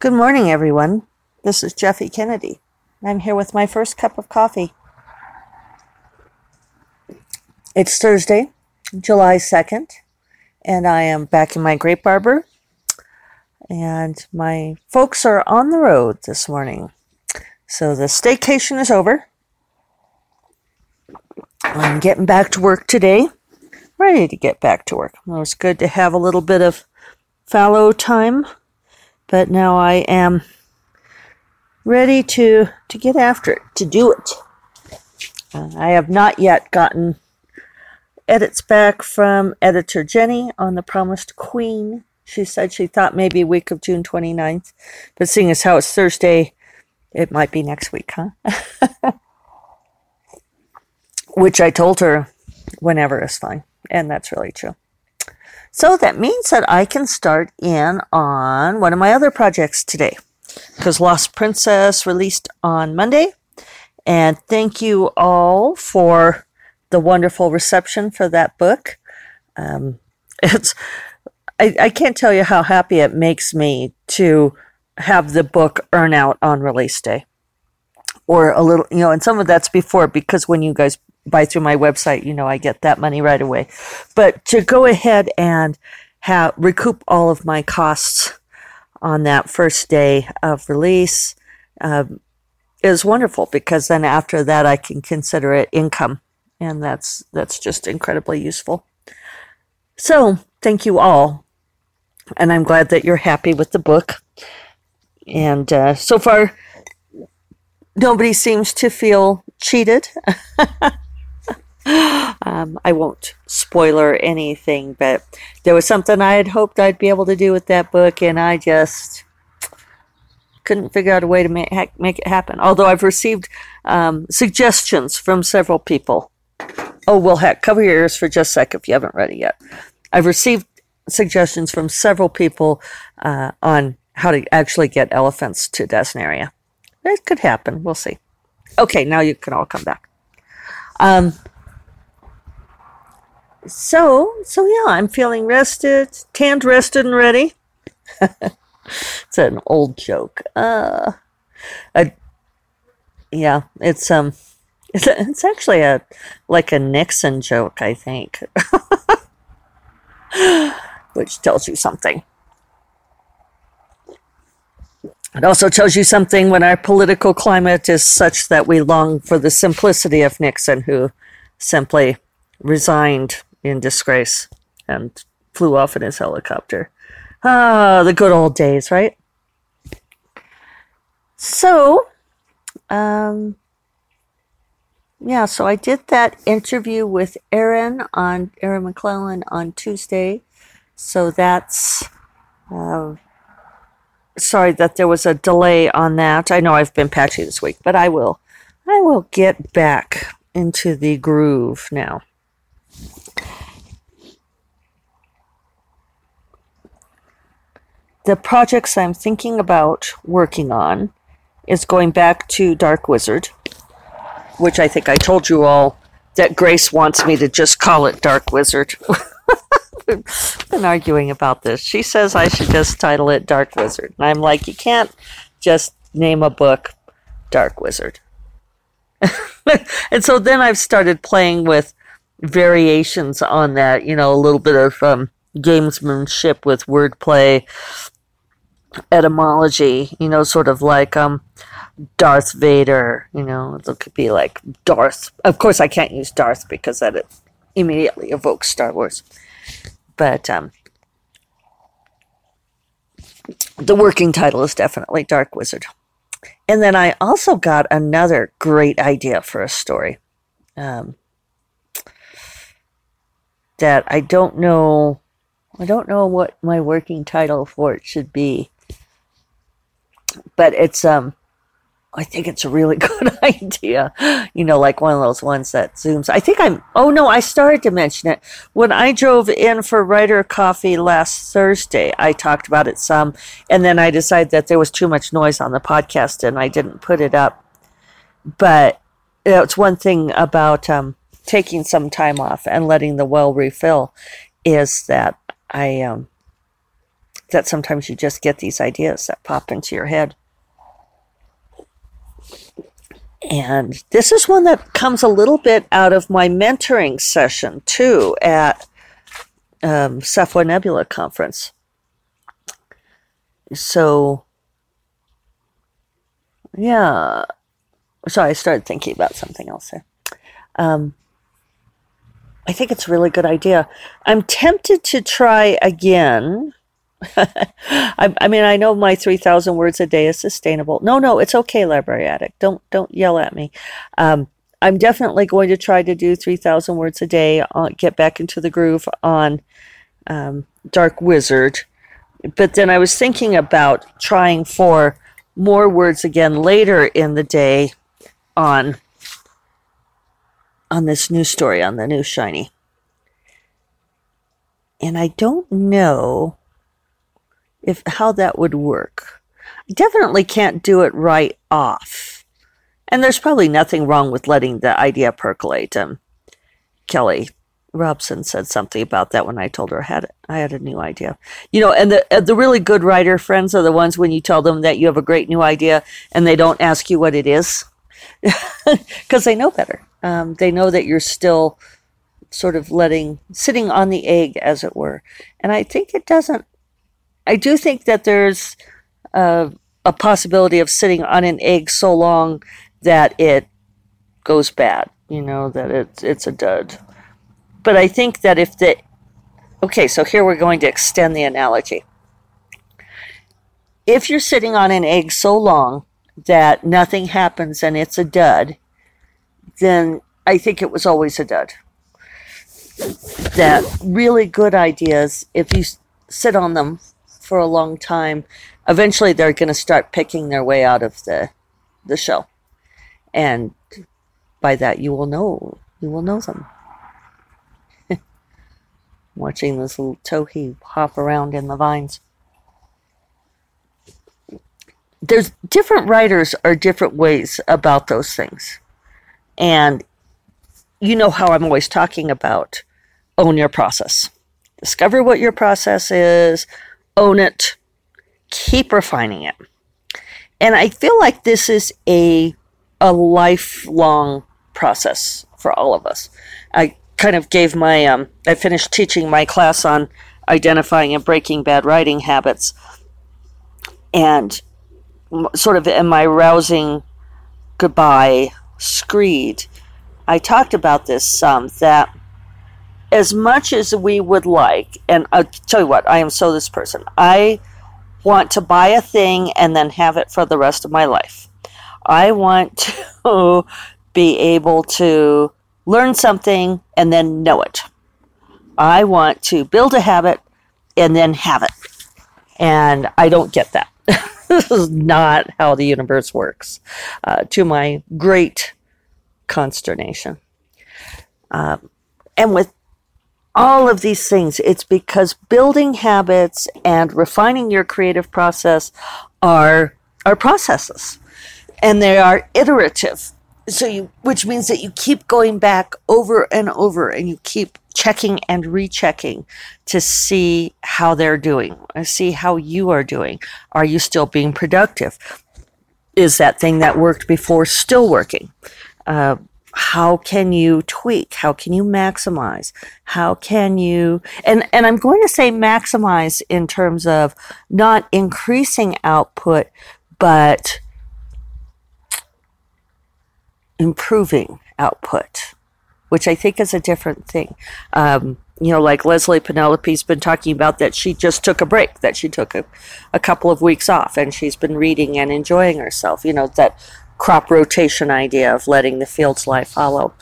Good morning, everyone. This is Jeffe Kennedy. I'm here with my first cup of coffee. It's Thursday, July 2nd, and I am back in my grape arbor. And my folks are on the road this morning. So the staycation is over. I'm getting back to work today. Ready to get back to work. It was good to have a little bit of fallow time, but now I am ready to to get after it, to do it. Uh, I have not yet gotten edits back from editor Jenny on The Promised Queen. She said she thought maybe week of June 29th, but seeing as how it's Thursday, it might be next week, huh? Which I told her whenever is fine, and that's really true. So that means that I can start in on one of my other projects today because Lost Princess released on Monday. And thank you all for the wonderful reception for that book. Um, it's I, I can't tell you how happy it makes me to have the book earn out on release day, or a little, you know, and some of that's before because when you guys buy through my website, you know, I get that money right away. But to go ahead and have recoup all of my costs on that first day of release um, is wonderful because then after that I can consider it income, and that's that's just incredibly useful. So thank you all, and I'm glad that you're happy with the book. And uh, so far, nobody seems to feel cheated. um, I won't spoiler anything, but there was something I had hoped I'd be able to do with that book, and I just couldn't figure out a way to make, make it happen. Although I've received um, suggestions from several people. Oh, well, heck, cover your ears for just a sec if you haven't read it yet. I've received suggestions from several people uh, on how to actually get elephants to Dasnaria. It could happen. We'll see. Okay, now you can all come back. Um, so, so yeah, I'm feeling rested, tanned, rested, and ready. it's an old joke. Uh, I, yeah, it's um, it's, it's actually a like a Nixon joke, I think, which tells you something. It also tells you something when our political climate is such that we long for the simplicity of Nixon, who simply resigned in disgrace and flew off in his helicopter. Ah, the good old days, right? So, um, yeah, so I did that interview with Aaron on Erin McClellan on Tuesday. So that's uh, sorry that there was a delay on that. I know I've been patchy this week, but I will I will get back into the groove now. the projects I'm thinking about working on is going back to Dark Wizard, which I think I told you all that Grace wants me to just call it Dark Wizard. been arguing about this. She says I should just title it Dark Wizard. And I'm like, you can't just name a book Dark Wizard. and so then I've started playing with variations on that, you know, a little bit of um, gamesmanship with wordplay, etymology, you know, sort of like um, Darth Vader, you know, it could be like Darth. Of course, I can't use Darth because that immediately evokes Star Wars. But um, the working title is definitely Dark Wizard. And then I also got another great idea for a story. Um, that I don't know I don't know what my working title for it should be. But it's um I think it's a really good idea. You know, like one of those ones that zooms. I think I'm, oh no, I started to mention it. When I drove in for writer coffee last Thursday, I talked about it some, and then I decided that there was too much noise on the podcast and I didn't put it up. But it's one thing about um, taking some time off and letting the well refill is that I um, that sometimes you just get these ideas that pop into your head. And this is one that comes a little bit out of my mentoring session too at um, SFWA Nebula conference. So, yeah. So I started thinking about something else there. Um, I think it's a really good idea. I'm tempted to try again. I, I, mean, I know my 3,000 words a day is sustainable. No, no, it's okay, library addict. Don't don't yell at me. Um, I'm definitely going to try to do 3,000 words a day. Uh, get back into the groove on um, Dark Wizard. But then I was thinking about trying for more words again later in the day on on this new story on the new shiny. And I don't know if how that would work. I definitely can't do it right off. And there's probably nothing wrong with letting the idea percolate. Um, Kelly Robson said something about that when I told her I had I had a new idea. You know, and the the really good writer friends are the ones when you tell them that you have a great new idea and they don't ask you what it is because they know better. Um, they know that you're still sort of letting sitting on the egg, as it were. And I think it doesn't. I do think that there's a, a possibility of sitting on an egg so long that it goes bad. You know that it's it's a dud. But I think that if the okay, so here we're going to extend the analogy. If you're sitting on an egg so long that nothing happens and it's a dud, then I think it was always a dud. That really good ideas, if you sit on them for a long time, eventually they're going to start picking their way out of the the shell, and by that you will know you will know them. Watching this little towhee hop around in the vines there's different writers are different ways about those things. And you know how I'm always talking about own your process. Discover what your process is, own it, keep refining it. And I feel like this is a a lifelong process for all of us. I kind of gave my um, I finished teaching my class on identifying and breaking bad writing habits. And sort of in my rousing goodbye screed, I talked about this some that as much as we would like, and I'll tell you what, I am so this person. I want to buy a thing and then have it for the rest of my life. I want to be able to learn something and then know it. I want to build a habit and then have it. And I don't get that. this is not how the universe works, uh, to my great consternation. Um, and with all of these things, it's because building habits and refining your creative process are, are processes and they are iterative. So you, which means that you keep going back over and over and you keep checking and rechecking to see how they're doing, see how you are doing. Are you still being productive? Is that thing that worked before still working? Uh, how can you tweak? How can you maximize? How can you, and, and I'm going to say maximize in terms of not increasing output, but improving output which I think is a different thing. Um, you know, like Leslie Penelope's been talking about that she just took a break, that she took a, a couple of weeks off, and she's been reading and enjoying herself. You know, that crop rotation idea of letting the fields lie fallow.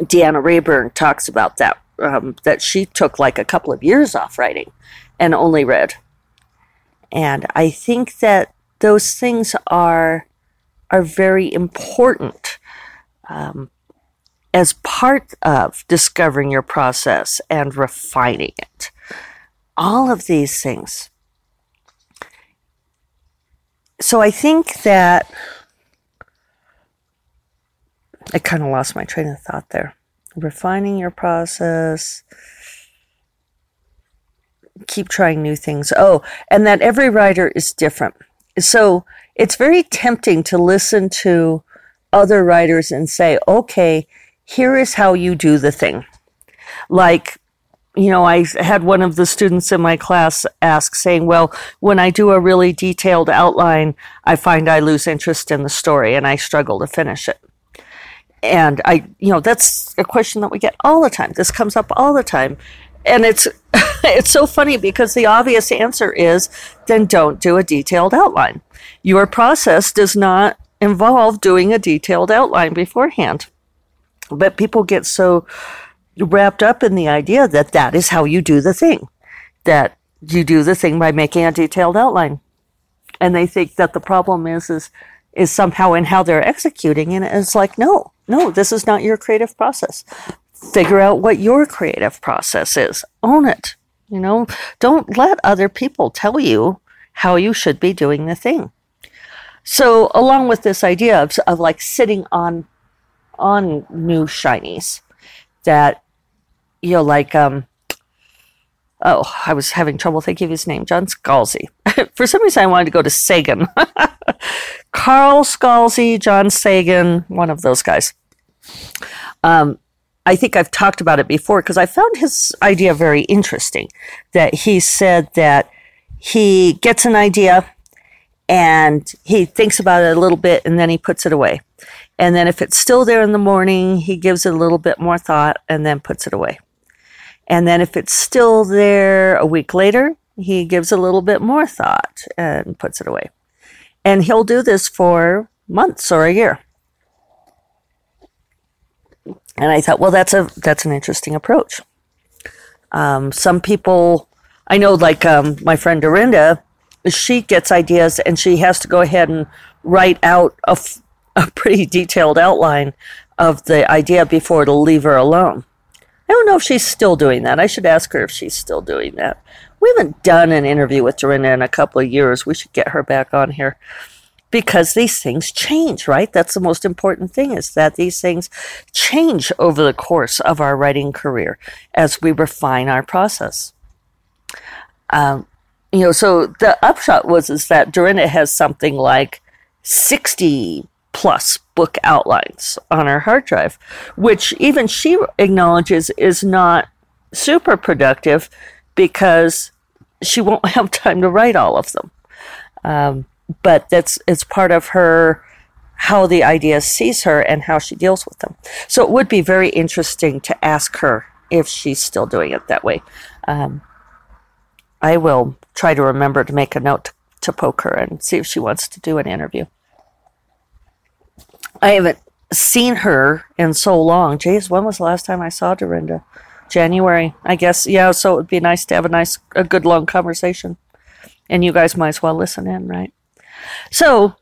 Deanna Raybourn talks about that, um, that she took like a couple of years off writing and only read. And I think that those things are are very important. Um, as part of discovering your process and refining it. All of these things. So I think that I kind of lost my train of thought there. Refining your process, keep trying new things. Oh, and that every writer is different. So it's very tempting to listen to other writers and say, okay, here is how you do the thing. Like, you know, I had one of the students in my class ask, saying, Well, when I do a really detailed outline, I find I lose interest in the story and I struggle to finish it. And I, you know, that's a question that we get all the time. This comes up all the time. And it's, it's so funny because the obvious answer is then don't do a detailed outline. Your process does not involve doing a detailed outline beforehand. But people get so wrapped up in the idea that that is how you do the thing, that you do the thing by making a detailed outline. And they think that the problem is, is, is somehow in how they're executing. And it's like, no, no, this is not your creative process. Figure out what your creative process is. Own it. You know, don't let other people tell you how you should be doing the thing. So, along with this idea of, of like sitting on on new shinies that you know, like um, oh, I was having trouble thinking of his name, John Scalzi. For some reason, I wanted to go to Sagan. Carl Scalzi, John Sagan, one of those guys. Um, I think I've talked about it before because I found his idea very interesting. That he said that he gets an idea and he thinks about it a little bit and then he puts it away. And then if it's still there in the morning, he gives it a little bit more thought and then puts it away. And then if it's still there a week later, he gives a little bit more thought and puts it away. And he'll do this for months or a year. And I thought, well, that's a that's an interesting approach. Um, some people, I know, like um, my friend Dorinda, she gets ideas and she has to go ahead and write out a, a pretty detailed outline of the idea before to leave her alone. I don't know if she's still doing that. I should ask her if she's still doing that. We haven't done an interview with Dorinda in a couple of years. We should get her back on here because these things change, right? That's the most important thing is that these things change over the course of our writing career as we refine our process. Um, you know, so the upshot was is that Dorinda has something like 60 plus book outlines on her hard drive, which even she acknowledges is not super productive because she won't have time to write all of them. Um, but that's it's part of her how the idea sees her and how she deals with them. So it would be very interesting to ask her if she's still doing it that way. Um, I will try to remember to make a note to poke her and see if she wants to do an interview. I haven't seen her in so long. Jeez, when was the last time I saw Dorinda? January, I guess. Yeah, so it would be nice to have a nice, a good long conversation. And you guys might as well listen in, right? So,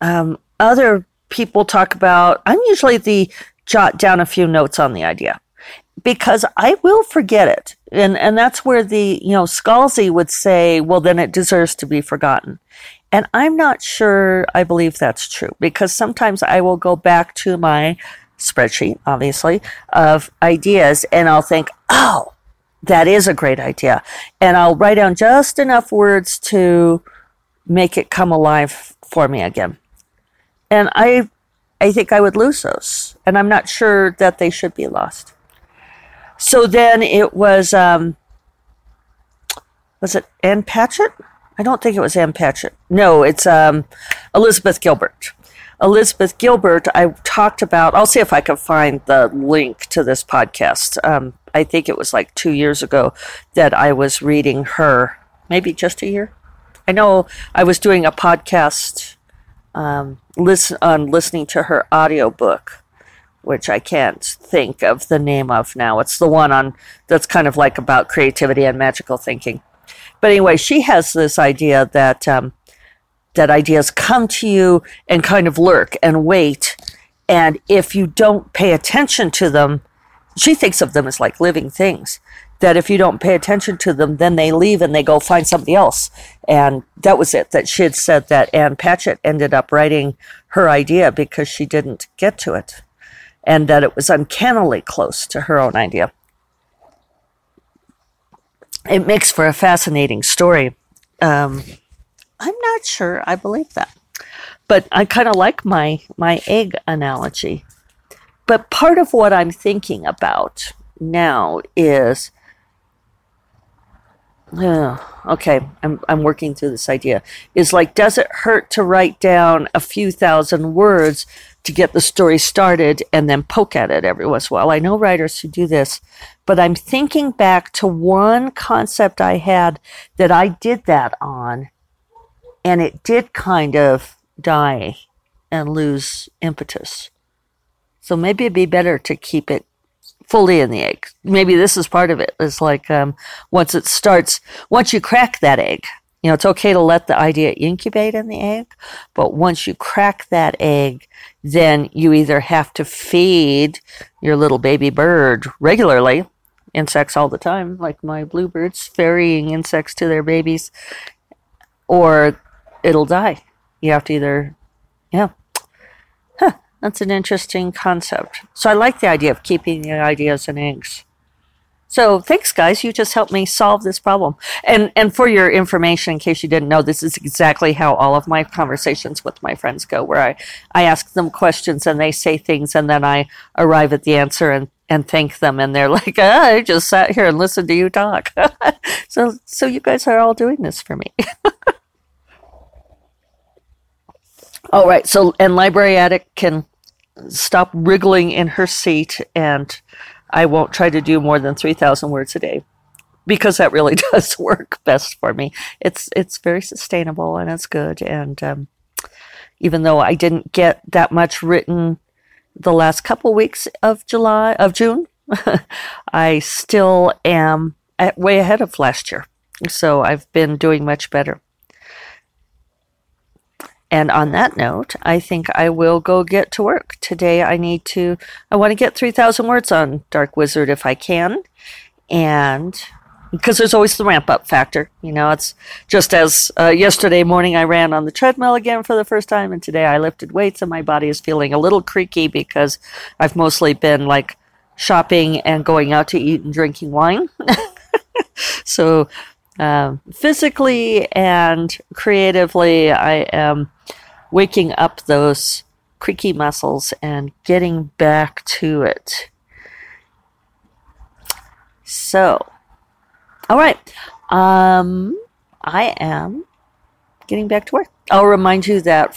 um, other people talk about, I'm usually the jot down a few notes on the idea because I will forget it. And, and that's where the, you know, Scalzi would say, well, then it deserves to be forgotten. And I'm not sure I believe that's true because sometimes I will go back to my spreadsheet, obviously, of ideas and I'll think, oh, that is a great idea. And I'll write down just enough words to make it come alive for me again. And I, I think I would lose those. And I'm not sure that they should be lost. So then it was, um, was it Ann Patchett? I don't think it was Ann Patchett. No, it's um, Elizabeth Gilbert. Elizabeth Gilbert, I talked about, I'll see if I can find the link to this podcast. Um, I think it was like two years ago that I was reading her, maybe just a year. I know I was doing a podcast um, listen, on listening to her audiobook, which I can't think of the name of now. It's the one on that's kind of like about creativity and magical thinking. But anyway, she has this idea that um, that ideas come to you and kind of lurk and wait, and if you don't pay attention to them, she thinks of them as like living things. That if you don't pay attention to them, then they leave and they go find somebody else. And that was it. That she had said that Ann Patchett ended up writing her idea because she didn't get to it, and that it was uncannily close to her own idea. it makes for a fascinating story. Um, I'm not sure I believe that, but I kind of like my my egg analogy. But part of what I'm thinking about now is uh, okay, I'm, I'm working through this idea. Is like, does it hurt to write down a few thousand words to get the story started and then poke at it every once in a while? I know writers who do this, but I'm thinking back to one concept I had that I did that on, and it did kind of die and lose impetus. So maybe it'd be better to keep it fully in the egg. Maybe this is part of it. It's like um, once it starts, once you crack that egg, you know, it's okay to let the idea incubate in the egg, but once you crack that egg, then you either have to feed your little baby bird regularly, insects all the time, like my bluebirds, ferrying insects to their babies, or it'll die. You have to either, yeah, that's an interesting concept. So I like the idea of keeping the ideas in eggs. So thanks, guys. You just helped me solve this problem. And and for your information, in case you didn't know, this is exactly how all of my conversations with my friends go, where I, I ask them questions and they say things and then I arrive at the answer and, and thank them and they're like, ah, I just sat here and listened to you talk. so so you guys are all doing this for me. All right. So, and Library Attic can stop wriggling in her seat, and I won't try to do more than 3,000 words a day because that really does work best for me. It's, it's very sustainable and it's good. And um, even though I didn't get that much written the last couple weeks of July, of June, I still am at, way ahead of last year. So I've been doing much better. And on that note, I think I will go get to work. Today I need to, I want to get 3,000 words on Dark Wizard if I can. And because there's always the ramp up factor. You know, it's just as uh, yesterday morning I ran on the treadmill again for the first time, and today I lifted weights, and my body is feeling a little creaky because I've mostly been like shopping and going out to eat and drinking wine. so um, physically and creatively, I am waking up those creaky muscles and getting back to it. So, all right. Um, I am getting back to work. I'll remind you that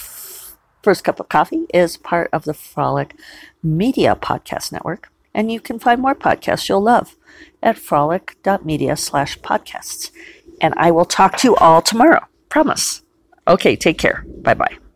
First Cup of Coffee is part of the Frolic Media Podcast Network, and you can find more podcasts you'll love at frolic.media slash podcasts. And I will talk to you all tomorrow. Promise. Okay, take care. Bye bye.